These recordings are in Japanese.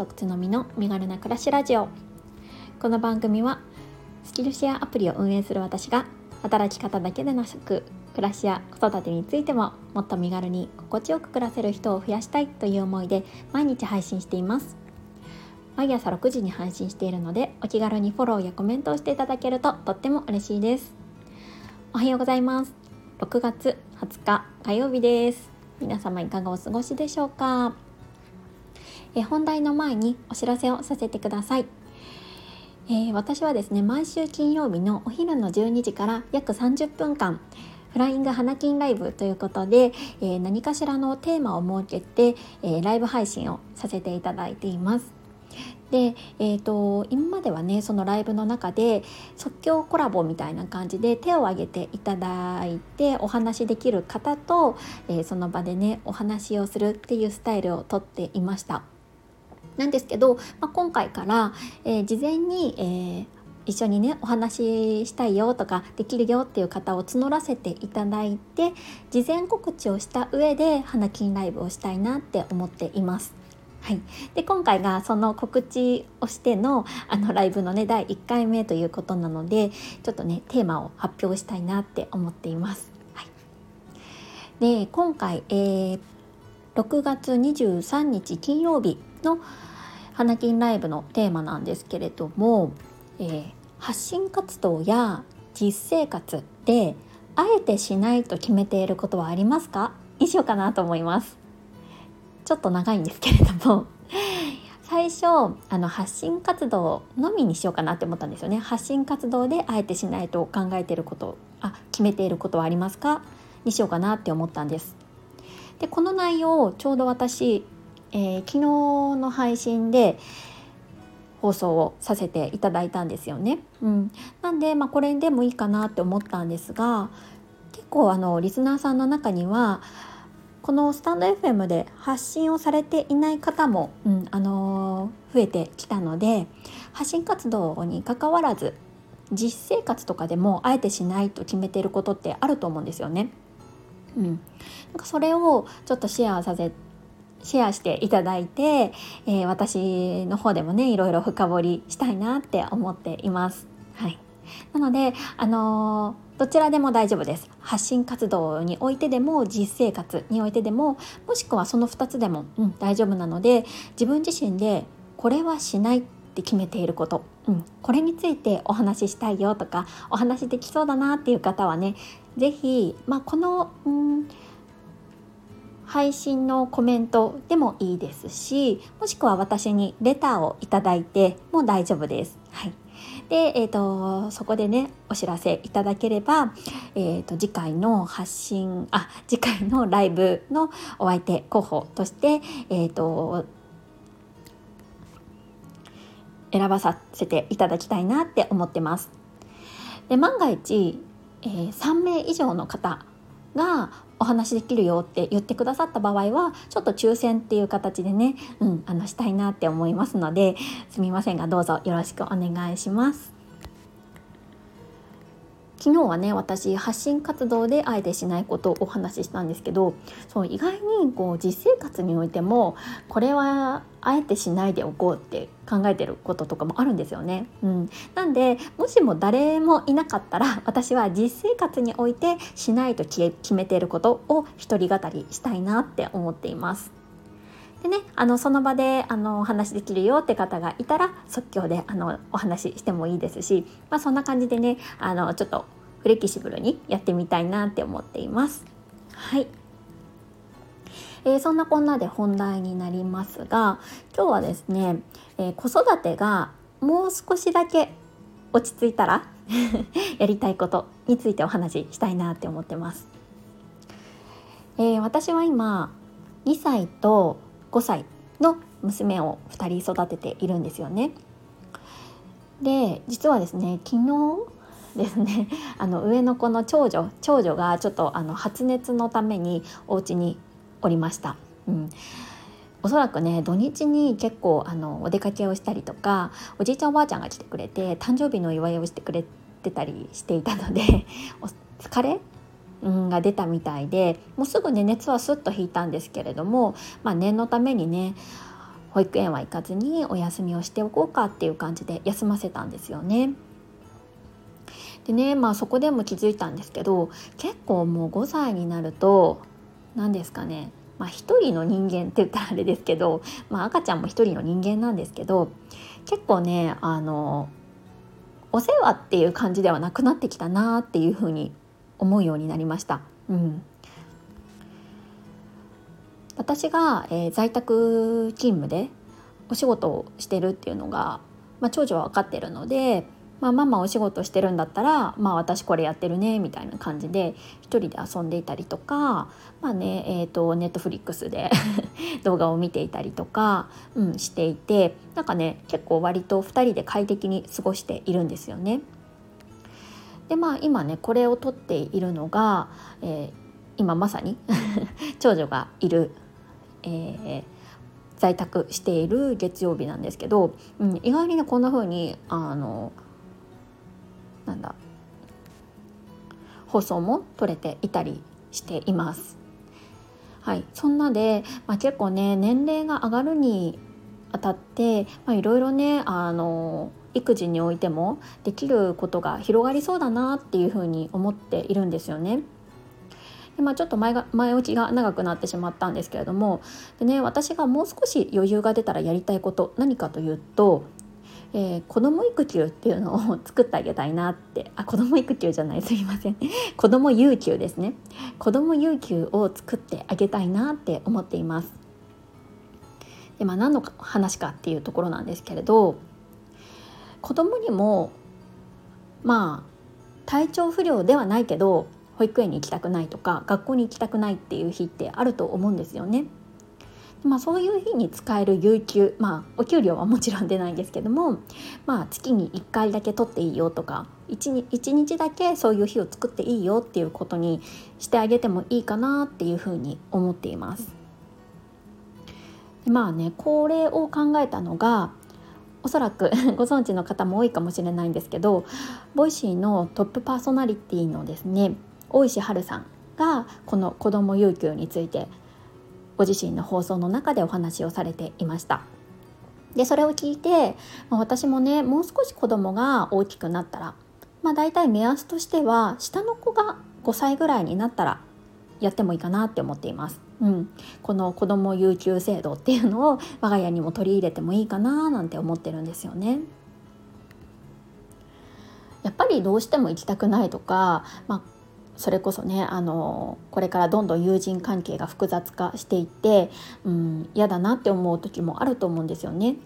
族つのみの身軽な暮らしラジオ。この番組はスキルシェアアプリを運営する私が働き方だけでなく暮らしや子育てについてももっと身軽に心地よく暮らせる人を増やしたいという思いで毎日配信しています。毎朝6時に配信しているのでお気軽にフォローやコメントをしていただけるととっても嬉しいです。おはようございます。6月20日火曜日です。皆様いかがお過ごしでしょうか？え本題の前にお知らせをさせてくださいえー、私はですね毎週金曜日のお昼の12時から約30分間フライング花金ライブということで、えー、何かしらのテーマを設けて、えー、ライブ配信をさせていただいています。で、えーと、今まではねそのライブの中で即興コラボみたいな感じで手を挙げていただいてお話しできる方と、えー、その場でねお話をするっていうスタイルをとっていました。なんですけど、まあ、今回から、えー、事前に、えー、一緒にねお話ししたいよとかできるよっていう方を募らせていただいて事前告知をした上で花金ライブをしたいなって思っています。はい、で今回がその告知をしてのあのライブのね第1回目ということなのでちょっとねテーマを発表したいなって思っています。はい、で今回、えー、6月23日金曜日の花金ライブのテーマなんですけれども、えー、発信活動や実生活であえてしないと決めていることはありますか？以上かなと思います。ちょっと長いんですけれども。最初あの発信活動のみにしようかなって思ったんですよね。発信活動であえてしないと考えていることあ決めていることはありますか？にしようかなって思ったんです。でこの内容をちょうど私えー、昨日の配信で放送をさせていただいたんですよね。うん、なんで、まあ、これでもいいかなって思ったんですが結構あのリスナーさんの中にはこのスタンド FM で発信をされていない方も、うんあのー、増えてきたので発信活動にかかわらず実生活とかでもあえてしないと決めてることってあると思うんですよね。うん、なんかそれをちょっとシェアさせシェアしていただいて、えー、私の方でもねいろいろ深掘りしたいなって思っています。はい、なので、あのー、どちらでも大丈夫です。発信活動においてでも実生活においてでももしくはその2つでも、うん、大丈夫なので自分自身でこれはしないって決めていること、うん、これについてお話ししたいよとかお話できそうだなっていう方はね是非、まあ、この、うん配信のコメントでもいいですしもしくは私にレターをいただいても大丈夫です。はいで、えーと、そこでねお知らせいただければ、えーと、次回の発信あ次回のライブのお相手候補として、えーと、選ばさせていただきたいなって思ってます。で万が一、えー、3名以上の方がお話できるよって言ってくださった場合はちょっと抽選っていう形でね、うん、あのしたいなって思いますのですみませんがどうぞよろしくお願いします。昨日はね私発信活動であえてしないことをお話ししたんですけどそう意外にこう実生活においてもこれはあえてしないでおこうって考えてることとかもあるんですよね。うん、なんでもしも誰もいなかったら私は実生活においてしないと決めていることを一人語りしたいなって思っています。でね、あのその場であのお話できるよって方がいたら即興であのお話ししてもいいですし、まあ、そんな感じでねあのちょっとフレキシブルにやってみたいなって思っています。はい、えー、そんなこんなで本題になりますが今日はですね、えー、子育てがもう少しだけ落ち着いたら やりたいことについてお話ししたいなって思ってます。えー、私は今2歳と5歳の娘を2人育てているんですよね。で実はですね昨日ですね あの上の子の長女長女がちょっとあの発熱のためにお家におりました。うんおそらくね土日に結構あのお出かけをしたりとかおじいちゃんおばあちゃんが来てくれて誕生日の祝いをしてくれてたりしていたので 疲れが出たみたいでもうすぐね熱はすっと引いたんですけれども、まあ、念のためにね保育園は行かずにお休みをしておこうかっていう感じで休ませたんですよね。でねまあそこでも気づいたんですけど結構もう5歳になると何ですかねまあ一人の人間って言ったらあれですけど、まあ、赤ちゃんも一人の人間なんですけど結構ねあのお世話っていう感じではなくなってきたなっていうふうに思うようになりました。うん、私が、えー、在宅勤務でお仕事をしてるっていうのが、まあ、長女は分かってるので、まあ、ママお仕事してるんだったら、まあ、私これやってるねみたいな感じで一人で遊んでいたりとか、まあねえーと、ネットフリックスで 動画を見ていたりとか、うん、していてなんかね結構割と2人で快適に過ごしているんですよね。でまあ今ねこれを撮っているのが、えー、今まさに 長女がいるえー、在宅している月曜日なんですけど、うん、意外にねこんな風にあのなんだ放送も撮れていたりしています。はい、そんなで、まあ、結構ね年齢が上がるにあたっていろいろねあの育児においてもできることが広がりそうだなっていうふうに思っているんですよね。でまあ、ちょっと前が前置きが長くなってしまったんですけれどもで、ね、私がもう少し余裕が出たらやりたいこと何かというと、えー、子ども育休っていうのを作ってあげたいなってあ子ども育休じゃないすいません子ども有給ですね子ども有給を作ってあげたいなって思っています。でまあ、何の話かっていうところなんですけれど子供にもまあ体調不良ではないけど保育園に行きたくないとか学校に行きたくないっていう日ってあると思うんですよね。まあ、そういう日に使える有給、まあ、お給料はもちろん出ないんですけども、まあ、月に1回だけ取っていいよとか 1, 1日だけそういう日を作っていいよっていうことにしてあげてもいいかなっていうふうに思っています。まあねこれを考えたのがおそらく ご存知の方も多いかもしれないんですけど Voicy のトップパーソナリティのですね尾石晴さんがこの子ども有給についてご自身の放送の中でお話をされていました。でそれを聞いて、私もねもう少し子供が大きくなったら、まあ、大体目安としては下の子が5歳ぐらいになったらやってもいいかなって思っています。うん、この子ども有給制度っていうのを我が家にも取り入れてもいいかななんて思ってるんですよね。やっぱりどうしても行きたくないとか、まあ、それこそねあのこれからどんどん友人関係が複雑化していってうん嫌だなって思う時もあると思うんですよね。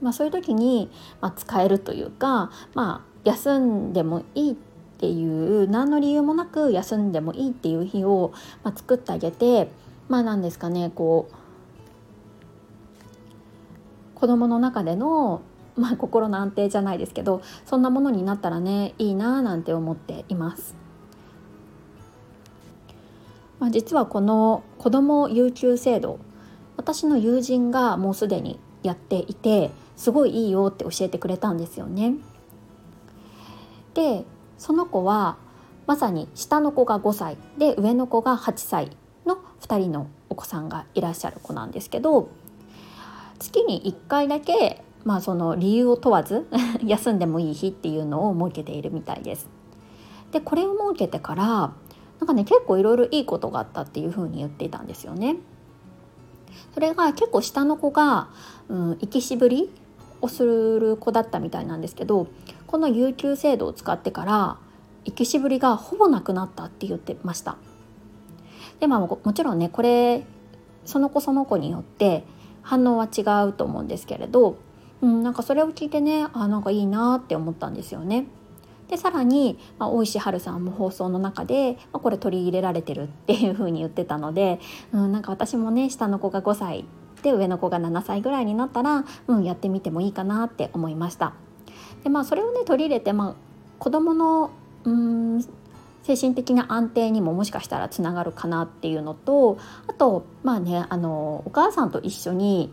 まあ、そういう時に、まあ、使えるというか、まあ、休んでもいいっていう何の理由もなく休んでもいいっていう日を、まあ、作ってあげてまあ何ですかねこう子供の中での、まあ、心の安定じゃないですけどそんなものになったらねいいななんて思っています。まあ、実はこの子ども有給制度私の友人がもうすでにやっていてすごいいいよって教えてくれたんですよね。でその子はまさに下の子が5歳で上の子が8歳の2人のお子さんがいらっしゃる子なんですけど月に1回だけ、まあ、その理由を問わず 休んでもいい日っていうのを設けているみたいです。でこれを設けてからなんかね結構いろいろいいことがあったっていうふうに言っていたんですよね。それが結構下の子が、うん、生きしぶりをする子だったみたいなんですけどこの有給制度を使ってから生きしぶりがほぼなくなったって言ってました。でまあもちろんねこれその子その子によって反応は違うと思うんですけれど、うん、なんかそれを聞いてねあなんかいいなって思ったんですよね。でさらに、まあ、大石春さんも放送の中で、まあ、これ取り入れられてるっていう風に言ってたので、うん、なんか私もね下の子が5歳で上の子が7歳ぐらいになったら、うん、やってみてもいいかなって思いました。でまあそれをね取り入れて、まあ、子どものうん精神的な安定にももしかしたらつながるかなっていうのとあとまあねあのお母さんと一緒に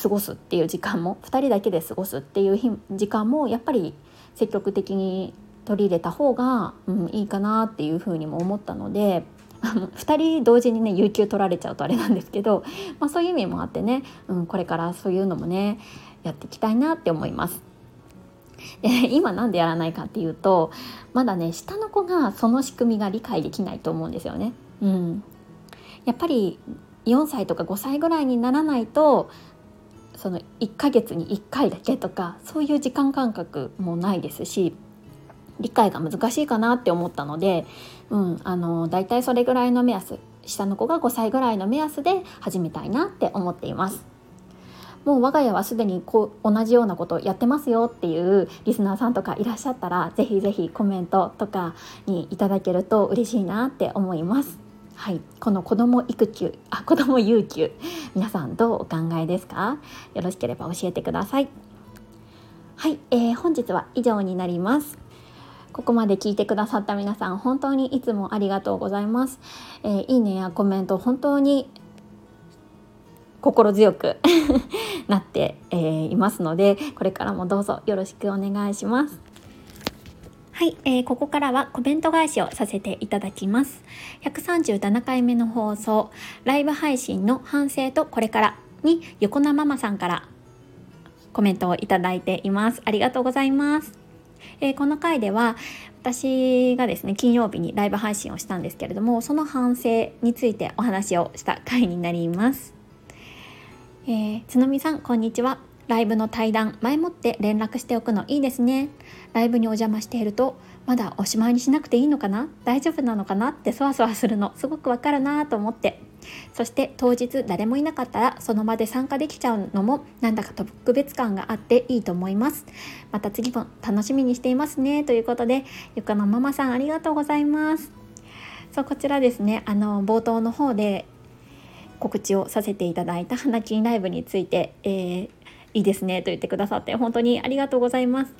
過ごすっていう時間も2人だけで過ごすっていう時間もやっぱり積極的に取り入れた方が、うん、いいかなっていうふうにも思ったので、2人同時にね有給取られちゃうとあれなんですけど、まあ、そういう意味もあってね、うん、これからそういうのもねやっていきたいなって思います。今なんでやらないかっていうとまだね下の子がその仕組みが理解できないと思うんですよね。うん、やっぱり4歳とか5歳ぐらいにならないとその1ヶ月に1回だけとかそういう時間感覚もないですし理解が難しいかなって思ったので、うん、あのだいたいそれぐらいの目安下の子が5歳ぐらいの目安で始めたいなって思っています。もう我が家はすでにこう同じようなことをやってますよっていうリスナーさんとかいらっしゃったらぜひぜひコメントとかにいただけると嬉しいなって思います。はい、この子供育休。あ子供有給 皆さんどうお考えですか？よろしければ教えてください。はい、えー、本日は以上になります。ここまで聞いてくださった皆さん本当にいつもありがとうございます、えー、いいねやコメント本当に心強く なって、えー、いますのでこれからもどうぞよろしくお願いします。はい、えー、ここからはコメント返しをさせていただきます。137回目の放送ライブ配信の反省とこれからに横名ママさんからコメントをいただいています。ありがとうございます。えー、この回では私がですね金曜日にライブ配信をしたんですけれどもその反省についてお話をした回になります、えー、つのみさんこんにちは。ライブの対談前もって連絡しておくのいいですね。ライブにお邪魔しているとまだおしまいにしなくていいのかな？大丈夫なのかな？ってそわそわするのすごくわかるなと思って。そして当日誰もいなかったらその場で参加できちゃうのもなんだか特別感があっていいと思います。また次も楽しみにしていますね。ということでゆかのママさんありがとうございます。そうこちらですね。あの冒頭の方で告知をさせていただいた花金ライブについて、えー、いいですねと言ってくださって本当にありがとうございます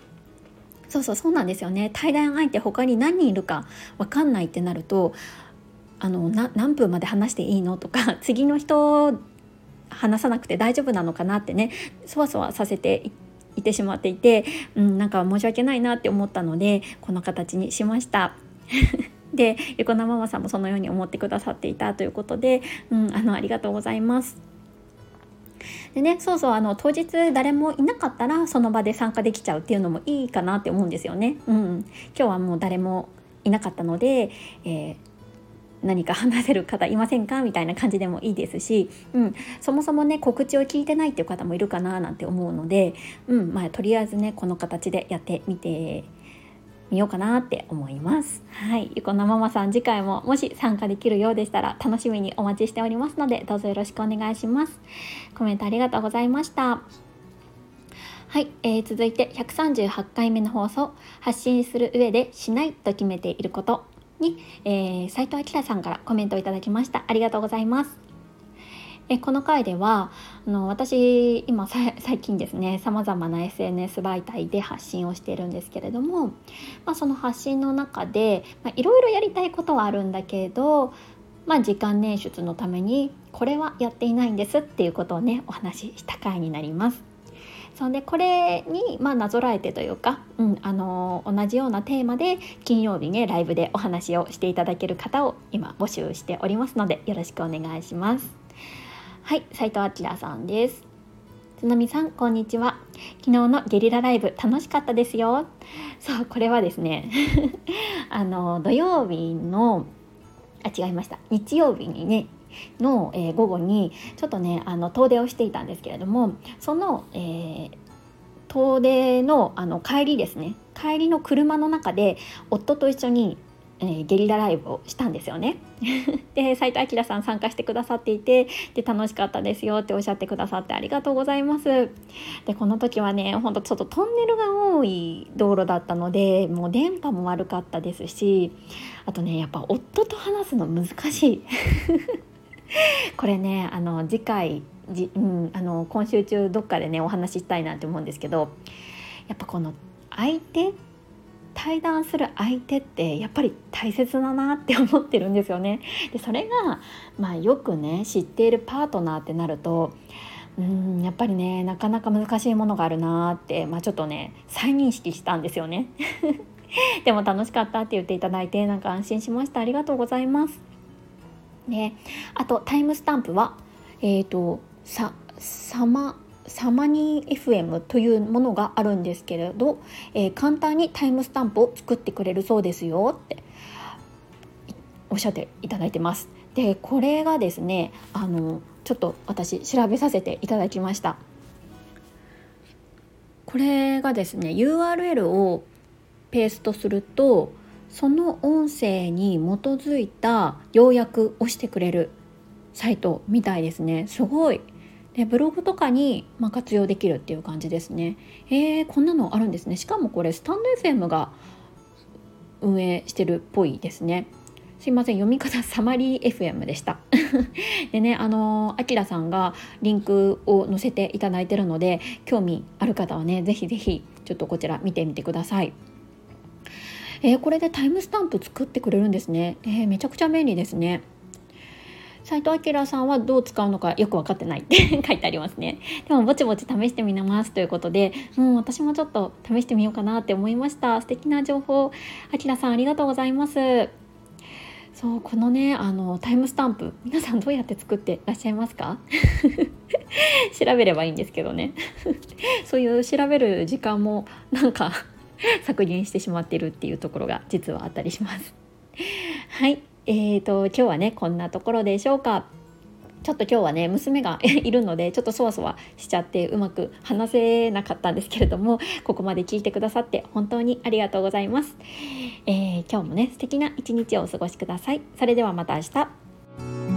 そうそうそうなんですよね対談相手他に何人いるか分かんないってなるとあの何分まで話していいのとか 次の人話さなくて大丈夫なのかなってねそわそわさせていてしまっていて、うん、なんか申し訳ないなって思ったのでこの形にしました。で横名ママさんもそのように思ってくださっていたということで、うん、あのありがとうございます。でねそうそうあの当日誰もいなかったらその場で参加できちゃうっていうのもいいかなって思うんですよね。うん、今日はもう誰もいなかったので、えー何か話せる方いませんかみたいな感じでもいいですし、うん、そもそもね告知を聞いてないっていう方もいるかななんて思うので、うんまあ、とりあえずねこの形でやってみてみようかなって思います。はい、ゆこのママさん次回ももし参加できるようでしたら楽しみにお待ちしておりますのでどうぞよろしくお願いします。コメントありがとうございました。はい、えー、続いて138回目の放送発信する上でしないと決めていることに、えー、斉藤明さんからコメントをいただきましたありがとうございますえこの回ではあの私今最近ですねさまざまな SNS 媒体で発信をしているんですけれども、まあ、その発信の中でいろいろやりたいことはあるんだけど、まあ、時間捻出のためにこれはやっていないんですっていうことをねお話しした回になります。そんでこれにまあなぞらえてというか、うん、あの同じようなテーマで金曜日ねライブでお話をしていただける方を今募集しておりますのでよろしくお願いします。はい斉藤明さんです。つのみさんこんにちは。昨日のゲリラライブ楽しかったですよ。そうこれはですね あの土曜日のあ違いました。日曜日にねの、えー、午後にちょっとねあの遠出をしていたんですけれどもその、えー、遠出のあの帰りですね。帰りの車の中で夫と一緒にえー、ゲリラライブをしたんですよね。で斉藤明さん参加してくださっていてで楽しかったですよっておっしゃってくださってありがとうございます。でこの時はねほんとちょっとトンネルが多い道路だったのでもう電波も悪かったですしあとねやっぱ夫と話すの難しい。これねあの次回じ、うん、あの今週中どっかでねお話ししたいなって思うんですけどやっぱこの相手対談する相手ってやっぱり大切だなって思ってるんですよね。でそれが、まあ、よくね知っているパートナーってなるとうんやっぱりねなかなか難しいものがあるなって、まあ、ちょっとね再認識したんですよね。でも楽しかったって言っていただいてなんか安心しましたありがとうございます。であとタイムスタンプはえっ、ー、とさサマサマニー FM というものがあるんですけれど、えー、簡単にタイムスタンプを作ってくれるそうですよっておっしゃっていただいてます。でこれがですねあのちょっと私調べさせていただきました。これがですね URL をペーストするとその音声に基づいた要約をしてくれるサイトみたいですねすごいでブログとかに、まあ、活用できるっていう感じですね。えー、こんなのあるんですね。しかもこれスタンド FM が運営してるっぽいですね。すいません読み方サマリー FM でした。でねあのあきらさんがリンクを載せていただいてるので興味ある方はねぜひぜひちょっとこちら見てみてください。えー、これでタイムスタンプ作ってくれるんですね、えー、めちゃくちゃ便利ですね。斉藤明さんはどう使うのかよく分かってないって 書いてありますね。でもぼちぼち試してみますということで、うん、私もちょっと試してみようかなって思いました。素敵な情報明さんありがとうございます。そうこのねあのタイムスタンプ皆さんどうやって作ってらっしゃいますか？調べればいいんですけどね。そういう調べる時間もなんか削減してしまってるっていうところが実はあったりします。はい。えーと今日はねこんなところでしょうか。ちょっと今日はね娘が いるのでちょっとそわそわしちゃってうまく話せなかったんですけれどもここまで聞いてくださって本当にありがとうございます、えー、今日もね素敵な一日をお過ごしください。それではまた明日。